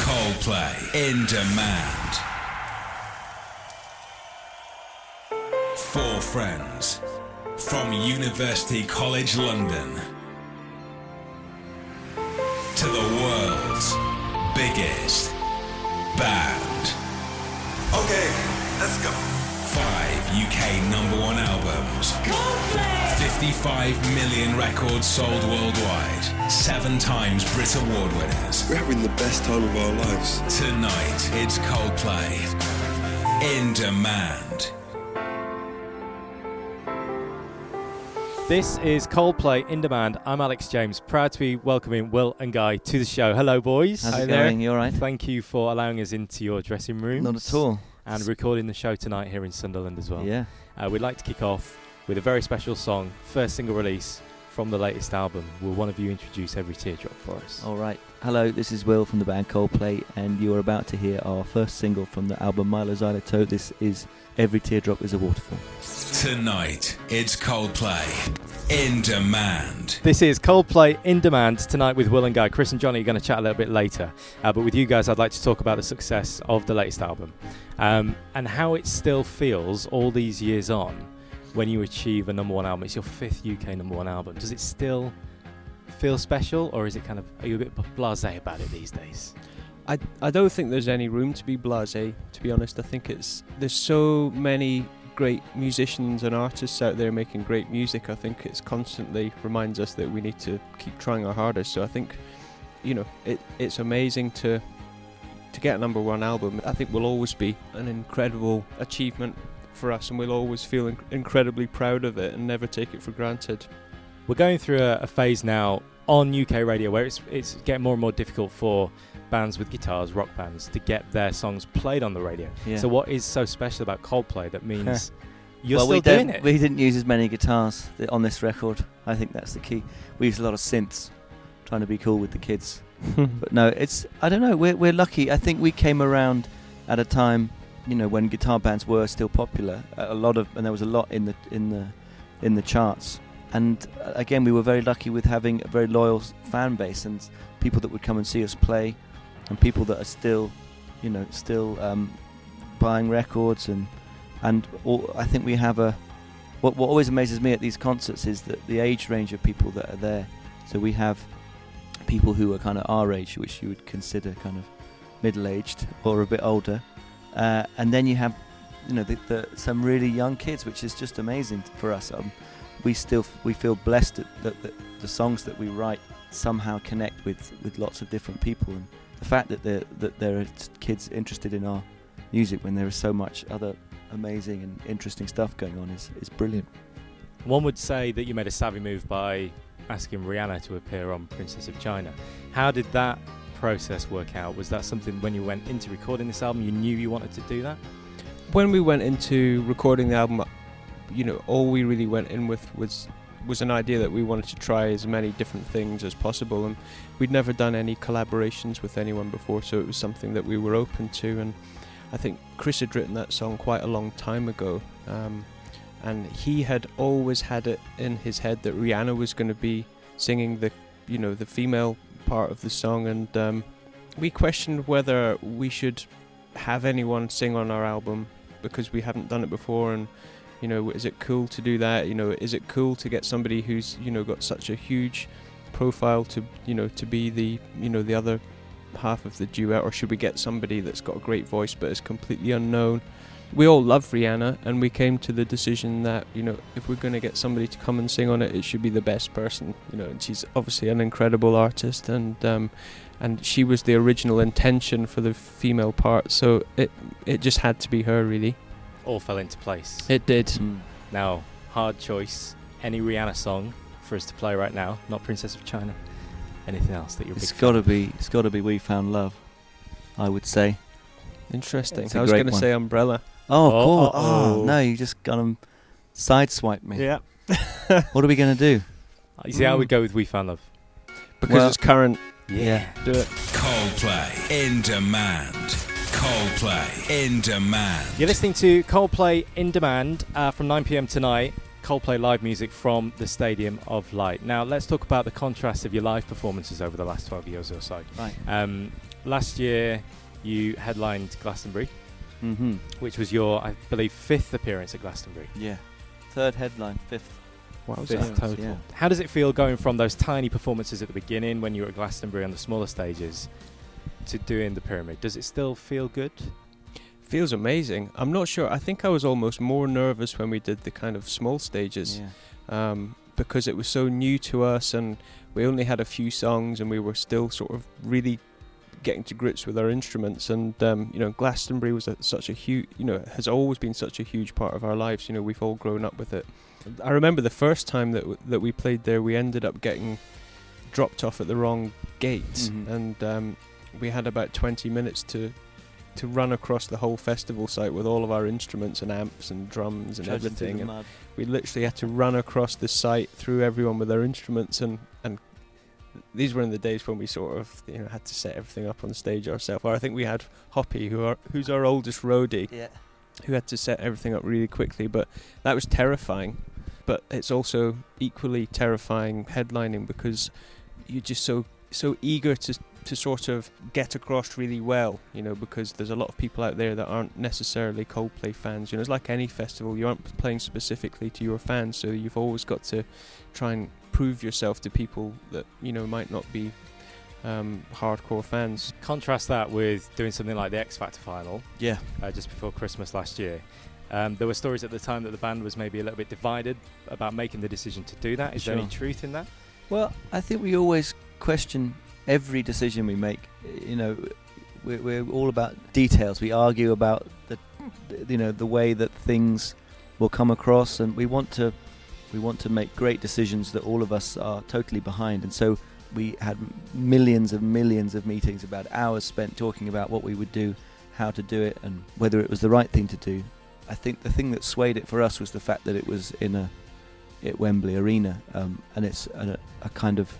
Coldplay in demand. Four friends from University College London to the world's biggest band. Okay, let's go. Five UK number one albums. Coldplay! 55 million records sold worldwide. Seven times Brit Award winners. We're having the best time of our lives. Tonight, it's Coldplay. In demand. This is Coldplay in demand. I'm Alex James, proud to be welcoming Will and Guy to the show. Hello, boys. How's Hi it there. going? You all right? Thank you for allowing us into your dressing room. Not at all. And recording the show tonight here in Sunderland as well. Yeah. Uh, we'd like to kick off with a very special song, first single release from the latest album. Will one of you introduce Every Teardrop for us? All right. Hello, this is Will from the band Coldplay, and you are about to hear our first single from the album Mylo Xyloto. This is Every Teardrop is a Waterfall. Tonight, it's Coldplay. In demand. This is Coldplay in demand tonight with Will and Guy. Chris and Jonny are going to chat a little bit later, uh, but with you guys, I'd like to talk about the success of the latest album um, and how it still feels all these years on when you achieve a number one album. It's your fifth UK number one album. Does it still feel special, or is it kind of are you a bit blasé about it these days? I, I don't think there's any room to be blasé. To be honest, I think it's there's so many great musicians and artists out there making great music. I think it's constantly reminds us that we need to keep trying our hardest. So I think, you know, it it's amazing to to get a number one album. I think will always be an incredible achievement for us, and we'll always feel inc- incredibly proud of it and never take it for granted. We're going through a, a phase now on UK radio where it's it's getting more and more difficult for bands with guitars, rock bands, to get their songs played on the radio. Yeah. So what is so special about Coldplay that means you're well, still doing it? We didn't use as many guitars th- on this record. I think that's the key. We used a lot of synths, trying to be cool with the kids. But no, it's I don't know. We're we're lucky. I think we came around at a time, you know, when guitar bands were still popular. A lot of and there was a lot in the in the in the charts. And uh, again, we were very lucky with having a very loyal fan base and people that would come and see us play, and people that are still, you know, still um, buying records and and all, I think we have a. What what always amazes me at these concerts is that the age range of people that are there. So we have people who are kind of our age, which you would consider kind of middle-aged or a bit older, uh, and then you have, you know, the, the, some really young kids, which is just amazing for us. Um, we still f- we feel blessed that, that, that the songs that we write somehow connect with, with lots of different people, and the fact that there that there are t- kids interested in our music when there is so much other amazing and interesting stuff going on is, is brilliant. One would say that you made a savvy move by asking Rihanna to appear on Princess of China. How did that process work out? Was that something when you went into recording this album you knew you wanted to do that? when we went into recording the album, you know, all we really went in with was was an idea that we wanted to try as many different things as possible, and we'd never done any collaborations with anyone before, so it was something that we were open to. And I think Chris had written that song quite a long time ago, um, and he had always had it in his head that Rihanna was going to be singing the, you know, the female part of the song, and um, we questioned whether we should have anyone sing on our album because we haven't done it before and you know is it cool to do that? You know is it cool to get somebody who's you know got such a huge profile to you know to be the you know the other half of the duet? Or should we get somebody that's got a great voice but is completely unknown? We all love Rihanna and we came to the decision that you know if we're going to get somebody to come and sing on it it should be the best person you know and she's obviously an incredible artist and um and she was the original intention for the female part. So it it just had to be her really All fell into place. it did Mm. now, hard choice. Any Rihanna song for us to play right now? Not Princess of China. Anything else that you're a It's big got to be it's got to be We Found Love. I would say. interesting It's a i was going to say umbrella Oh, Oh, cool. uh-oh. Oh, no, you just got them sideswipe me. yeah What are we going to do? You see how we Mm. go with We Found Love? because Well- it's current Yeah. do it Coldplay in demand. Coldplay in demand. You're listening to Coldplay in demand uh, from 9 pm tonight. Coldplay live music from the Stadium of Light. Now, let's talk about the contrast of your live performances over the last 12 years or so. Right. Um, last year you headlined Glastonbury, Mm-hmm. which was your, I believe, fifth appearance at Glastonbury. Yeah. Third headline, fifth. Wow, Fifth total. yeah. How does it feel going from those tiny performances at the beginning when you were at Glastonbury on the smaller stages to doing the Pyramid? Does it still feel good? Feels amazing. I'm not sure. I think I was almost more nervous when we did the kind of small stages. Yeah. um, because it was so new to us and we only had a few songs and we were still sort of really getting to grips with our instruments and um, you know Glastonbury was a, such a huge you know has always been such a huge part of our lives you know we've all grown up with it I remember the first time that w- that we played there we ended up getting dropped off at the wrong gate Mhm. and um, we had about 20 minutes to to run across the whole festival site with all of our instruments and amps and drums and everything and we literally had to run across the site through everyone with their instruments and and these were in the days when we sort of you know had to set everything up on stage ourselves or I think we had Hoppy who are who's our oldest roadie Yeah. who had to set everything up really quickly but that was terrifying but it's also equally terrifying headlining because you're just so so eager to to sort of get across really well, you know, because there's a lot of people out there that aren't necessarily Coldplay fans. You know, it's like any festival, you aren't playing specifically to your fans, so you've always got to try and prove yourself to people that you know might not be um, hardcore fans. Contrast that with doing something like the X Factor final Yeah. uh, just before Christmas last year. Um, there were stories at the time that the band was maybe a little bit divided about making the decision to do that. Is there any truth in that? Well, I think we always question every decision we make. You know, we're, we're all about details. We argue about the, you know, the way that things will come across, and we want to, we want to make great decisions that all of us are totally behind. And so we had millions and millions of meetings about hours spent talking about what we would do, how to do it, and whether it was the right thing to do. I think the thing that swayed it for us was the fact that it was in a at Wembley Arena, um, and it's a, a kind of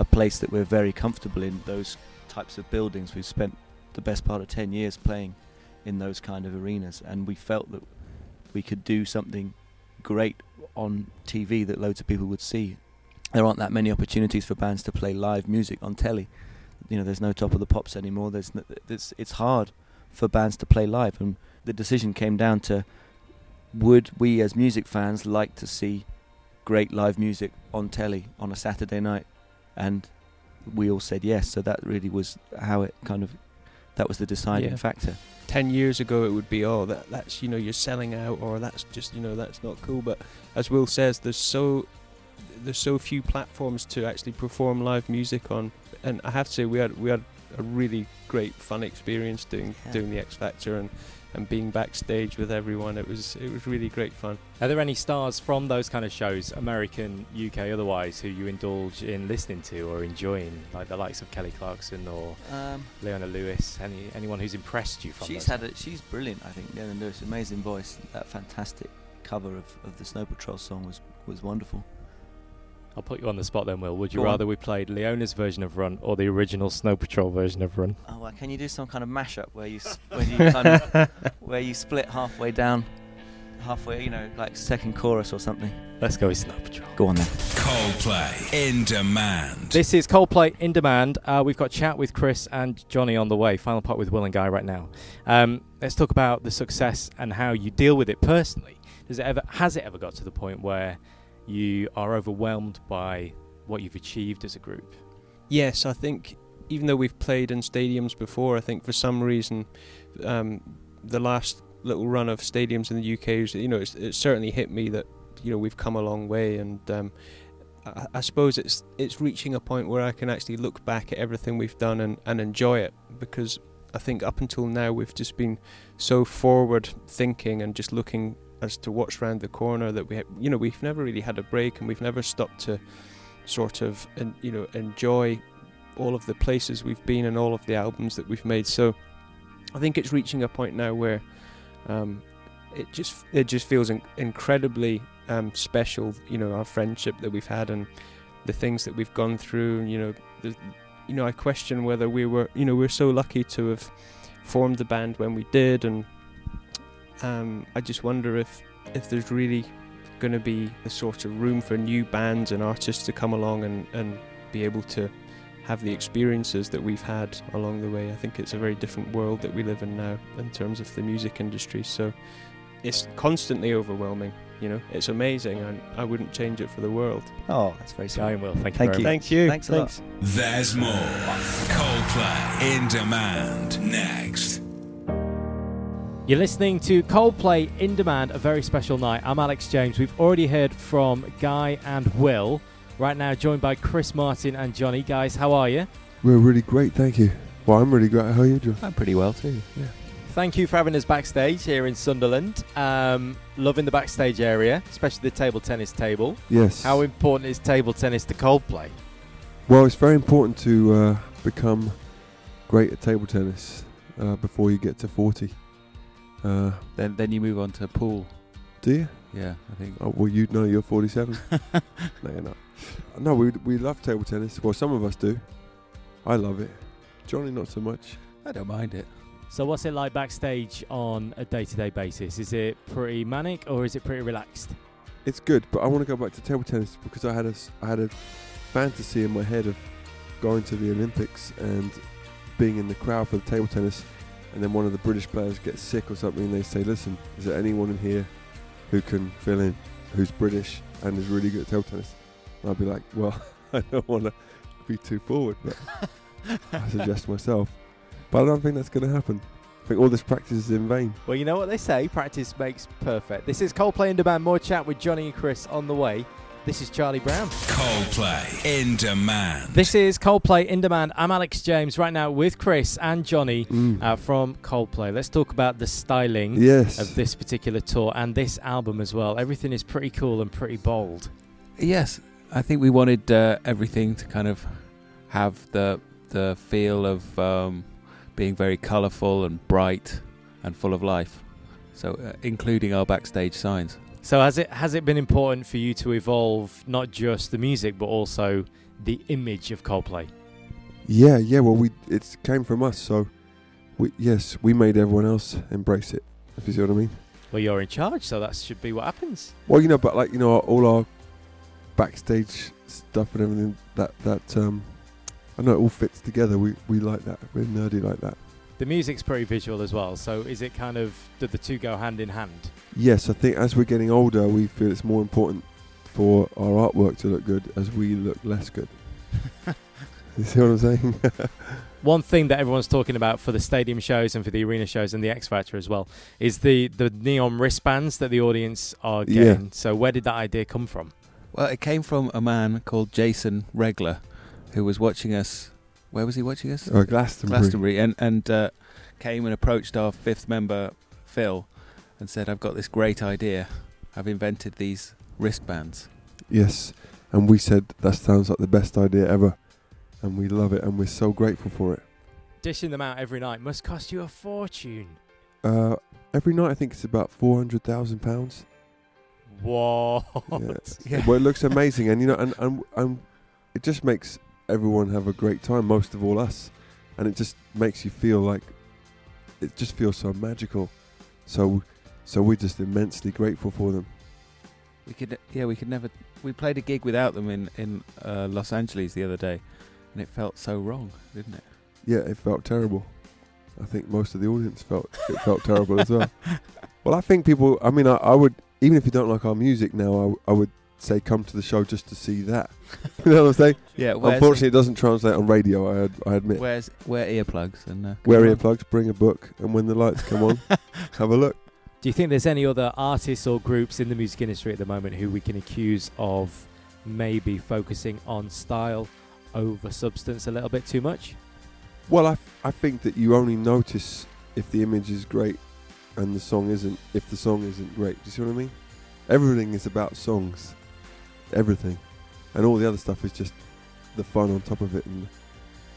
a place that we're very comfortable in. Those types of buildings. We've spent the best part of ten years playing in those kind of arenas, and we felt that we could do something great on TV that loads of people would see. There aren't that many opportunities for bands to play live music on telly. You know, there's no Top of the Pops anymore. There's, n- there's it's hard for bands to play live, and the decision came down to would we as music fans like to see great live music on telly on a Saturday night, and we all said yes. So that really was how it kind of that was the deciding Yeah. factor. Ten years ago, it would be oh that that's you know you're selling out or that's just you know that's not cool. But as Will says, there's so there's so few platforms to actually perform live music on, and I have to say we had we had a really great fun experience doing Yeah. doing the X Factor and and being backstage with everyone. It was it was really great fun. Are there any stars from those kind of shows, American, UK, otherwise, who you indulge in listening to or enjoying, like the likes of Kelly Clarkson or Um, Leona Lewis? Any anyone who's impressed you from? she's those? had it. She's brilliant. I think Leona Lewis, amazing voice. That fantastic cover of, of the Snow Patrol song was was wonderful. I'll put you on the spot then, Will. Would you Go on. rather we played Leona's version of Run or the original Snow Patrol version of Run? Oh, well, can you do some kind of mashup where you s- where you kind of where you split halfway down, halfway, you know, like second chorus or something? Let's go with Snow Patrol. Go on then. Coldplay in demand. This is Coldplay in demand. Uh, we've got chat with Chris and Jonny on the way. Final part with Will and Guy right now. Um, let's talk about the success and how you deal with it personally. Does it ever has it ever got to the point where you are overwhelmed by what you've achieved as a group? Yes, I think even though we've played in stadiums before, I think for some reason um, the last little run of stadiums in the UK, is- you know, it's, it certainly hit me that you know we've come a long way, and um, I, I suppose it's it's reaching a point where I can actually look back at everything we've done and, and enjoy it because I think up until now we've just been so forward thinking and just looking as to what's round the corner that we ha- you know we've never really had a break and we've never stopped to sort of and you know enjoy all of the places we've been and all of the albums that we've made. So I think it's reaching a point now where um, it just it just feels in- incredibly um, special you know our friendship that we've had and the things that we've gone through and you know the, you know I question whether we were you know we're so lucky to have formed the band when we did and um, I just wonder if if there's really going to be the sort of room for new bands and artists to come along and, and be able to have the experiences that we've had along the way. I think it's a very different world that we live in now in terms of the music industry. So it's constantly overwhelming. You know, it's amazing, and I wouldn't change it for the world. Oh, that's very sweet. Going Will, thank you Thank very you. much. Thank you. Thanks a lot. There's more. Coldplay in demand next. You're listening to Coldplay in Demand, a very special night. I'm Alex James. We've already heard from Guy and Will. Right now, joined by Chris Martin and Jonny. Guys, how are you? We're really great, thank you. Well, I'm really great. How are you, John? I'm pretty well too. Yeah. Thank you for having us backstage here in Sunderland. Um, loving the backstage area, especially the table tennis table. Yes. How important is table tennis to Coldplay? well, it's very important to uh, become great at table tennis uh, before you get to 40. Uh, Then then you move on to pool. do you? Yeah, I think. Oh, well, you know you're 47. no, you're not. No, we, we love table tennis. Well, some of us do. I love it. Jonny, not so much. I don't mind it. So, what's it like backstage on a day to day basis? Is it pretty manic or is it pretty relaxed? It's good, but I want to go back to table tennis because I had a, s- I had a fantasy in my head of going to the Olympics and being in the crowd for the table tennis, and then one of the British players gets sick or something, and they say, "Listen, is there anyone in here who can fill in, who's British and is really good at table tennis?" And I'd be like, "Well, I don't want to be too forward, but I suggest myself." But I don't think that's going to happen. I think all this practice is in vain. Well, you know what they say practice makes perfect. This is Coldplay in Demand. More chat with Jonny and Chris on the way. This is Charlie Brown. Coldplay in demand. This is Coldplay in Demand. I'm Alex James right now with Chris and Jonny Mm. uh, from Coldplay. Let's talk about the styling yes. of this particular tour and this album as well. Everything is pretty cool and pretty bold. Yes, I think we wanted uh, everything to kind of have the the feel of um, being very colourful and bright and full of life. So, uh, including our backstage signs. So has it has it been important for you to evolve not just the music but also the image of Coldplay? Yeah, yeah. Well, we it came from us, so we yes, we made everyone else embrace it. If you see what I mean. Well, you're in charge, so that should be what happens. Well, you know, but like you know, all our backstage stuff and everything that that um, I know it all fits together. We we like that. We're nerdy like that. The music's pretty visual as well. So is it kind of do the two go hand in hand? Yes, I think as we're getting older, we feel it's more important for our artwork to look good as we look less good. you see what I'm saying? One thing that everyone's talking about for the stadium shows and for the arena shows and the X Factor as well is the the neon wristbands that the audience are Yeah. getting. So where did that idea come from? Well, it came from a man called Jason Regler, who was watching us. Where was he watching us? uh, Glastonbury. Glastonbury, and and uh, came and approached our fifth member Phil, and said, "I've got this great idea. I've invented these wristbands." Yes, and we said that sounds like the best idea ever, and we love it, and we're so grateful for it. Dishing them out every night must cost you a fortune. Uh, every night, I think it's about four hundred thousand pounds. What? Yeah. Well, it looks amazing, and you know, and, and and it just makes everyone have a great time. Most of all, us, and it just makes you feel like it just feels so magical. So, so we're just immensely grateful for them. We could, yeah, we could never. We played a gig without them in in uh, Los Angeles the other day, and it felt so wrong, didn't it? Yeah, it felt terrible. I think most of the audience felt it felt terrible as well. Well, I think people. I mean, I, I would even if you don't like our music now, I would say come to the show just to see that. you know what I'm saying? Yeah. Unfortunately, it doesn't translate on radio. I, I admit. Where's wear earplugs and uh, Wear come on. earplugs, bring a book, and when the lights come on, have a look. Do you think there's any other artists or groups in the music industry at the moment who we can accuse of maybe focusing on style over substance a little bit too much? Well, I, f- I think that you only notice if the image is great and the song isn't, if the song isn't great. Do you see what I mean? Everything is about songs. Everything. And all the other stuff is just the fun on top of it and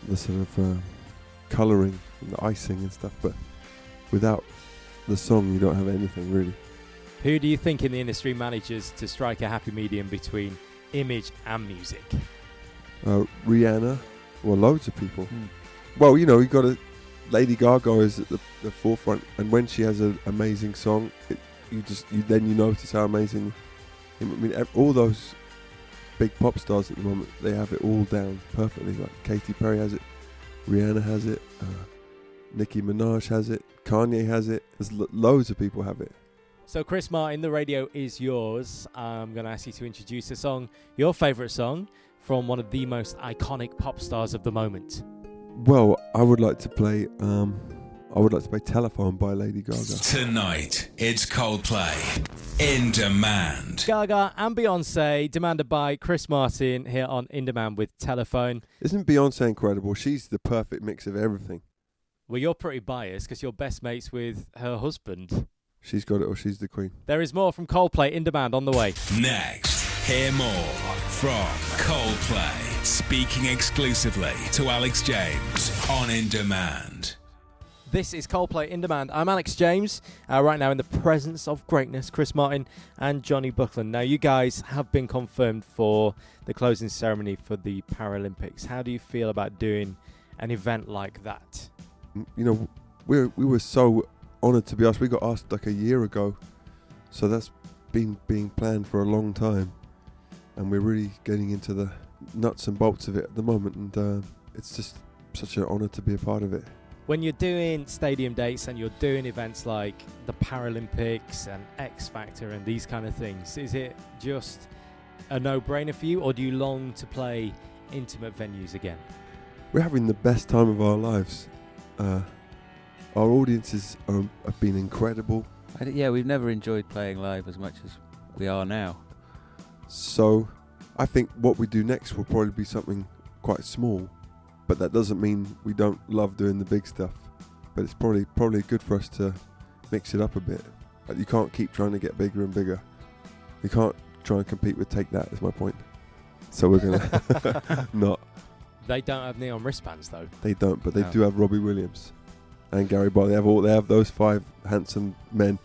the sort of uh, colouring and the icing and stuff. But without the song, you don't have anything really. Who do you think in the industry manages to strike a happy medium between image and music? Uh, Rihanna, well, loads of people. Hmm. Well, you know, you got a Lady Gaga is at the, the forefront, and when she has an amazing song, it, you just you then you notice how amazing. I mean, all those big pop stars at the moment, they have it all down perfectly. Like Katy Perry has it, Rihanna has it, uh, Nicki Minaj has it, Kanye has it. There's lo- loads of people have it. So, Chris Martin, the radio is yours. I'm going to ask you to introduce a song, your favourite song, from one of the most iconic pop stars of the moment. Well, I would like to play. Um, I would like to play "Telephone" by Lady Gaga. Tonight, it's Coldplay in demand. Gaga and Beyonce, demanded by Chris Martin here on In Demand with Telephone. Isn't Beyonce incredible? She's the perfect mix of everything. Well, you're pretty biased because you're best mates with her husband. She's got it, or she's the queen. There is more from Coldplay in demand on the way. Next, hear more from Coldplay, speaking exclusively to Alex James on In Demand. This is Coldplay in demand. I'm Alex James, uh, right now in the presence of greatness, Chris Martin and Jonny Buckland. Now, you guys have been confirmed for the closing ceremony for the Paralympics. How do you feel about doing an event like that? You know, we we were so honoured to be asked. We got asked like a year ago, so that's been being planned for a long time, and we're really getting into the nuts and bolts of it at the moment. And uh, it's just such an honour to be a part of it. When you're doing stadium dates and you're doing events like the Paralympics and X Factor and these kind of things, is it just a no brainer for you, or do you long to play intimate venues again? We're having the best time of our lives. Uh, our audiences are, have been incredible. I d yeah, we've never enjoyed playing live as much as we are now. So I think what we do next will probably be something quite small, but that doesn't mean we don't love doing the big stuff. But it's probably probably good for us to mix it up a bit. Like you can't keep trying to get bigger and bigger. You can't try and compete with Take That. Is my point. So we're gonna not. They don't have neon wristbands though. They don't, but they No. do have Robbie Williams and Gary Barlow. They have all. They have those five handsome men,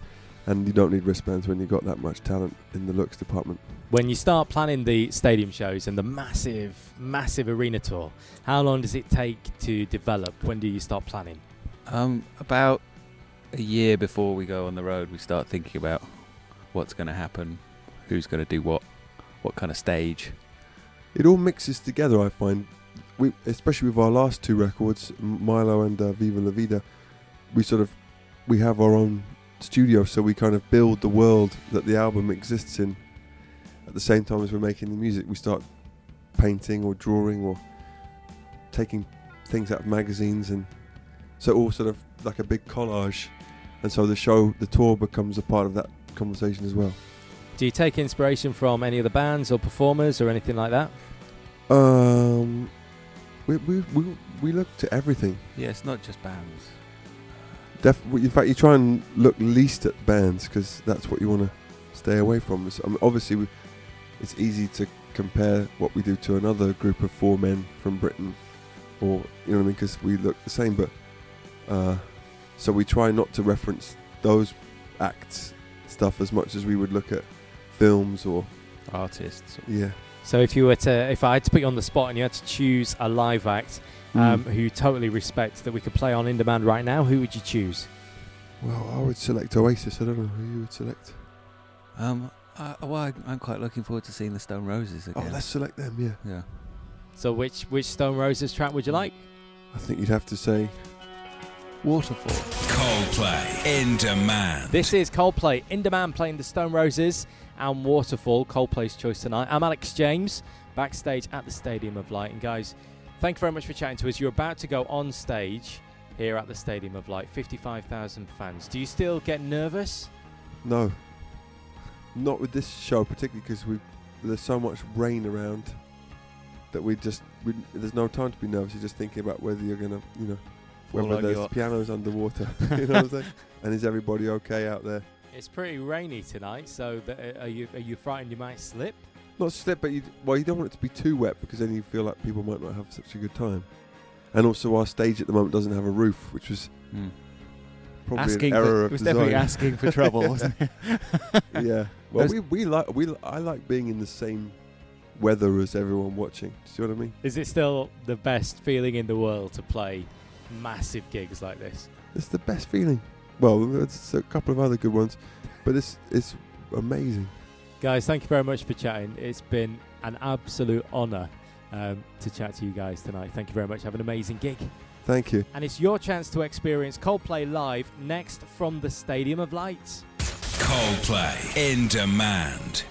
and you don't need wristbands when you've got that much talent in the looks department. When you start planning the stadium shows and the massive, massive arena tour, how long does it take to develop? When do you start planning? Um, about a year before we go on the road, we start thinking about what's going to happen, who's going to do what, what kind of stage. it all mixes together. I find, we especially with our last two records, Mylo and uh, Viva La Vida, we sort of we have our own studio, so we kind of build the world that the album exists in. At the same time as we're making the music, we start painting or drawing or taking things out of magazines, and so all sort of like a big collage. And so the show, the tour, becomes a part of that conversation as well. Do you take inspiration from any of the bands or performers or anything like that? Um, we we we, we look to everything. Yeah, it's not just bands. Def- in fact, you try and look least at bands because that's what you want to stay away from. So, I mean, obviously, we, it's easy to compare what we do to another group of four men from Britain, or you know what I mean, because we look the same. But uh, so we try not to reference those acts stuff as much as we would look at films or Artists. yeah. So if you were to, if I had to put you on the spot and you had to choose a live act um, who you totally respect that we could play on in demand right now, who would you choose? Well, I would select Oasis. I don't know who you would select. Um, I, well, I, am quite looking forward to seeing the Stone Roses again. Oh, let's select them. Yeah, yeah. So which which Stone Roses track would you like? I think you'd have to say Waterfall. Coldplay in demand. This is Coldplay in demand playing the Stone Roses and Waterfall. Coldplay's choice tonight. I'm Alex James, backstage at the Stadium of Light. And guys, thank you very much for chatting to us. You're about to go on stage here at the Stadium of Light. 55,000 fans. Do you still get nervous? No. Not with this show, particularly because we there's so much rain around that we just we, there's no time to be nervous. You're just thinking about whether you're gonna, you know, whether there's your- pianos underwater. you know what I'm saying? And is everybody okay out there? It's pretty rainy tonight, so the, uh, are you are you frightened you might slip? Not slip, but you well, you don't want it to be too wet because then you feel like people might not have such a good time. And also, our stage at the moment doesn't have a roof, which was Hmm. probably asking an error for, of it was design. definitely asking for trouble, wasn't it? yeah. Well, There's- we, we like we I like being in the same weather as everyone watching. Do you see what I mean? Is it still the best feeling in the world to play massive gigs like this? It's the best feeling. Well, there's a couple of other good ones, but it's it's amazing. Guys, thank you very much for chatting. It's been an absolute honour um, to chat to you guys tonight. Thank you very much. Have an amazing gig. Thank you. And it's your chance to experience Coldplay live next from the Stadium of Lights. Coldplay in demand.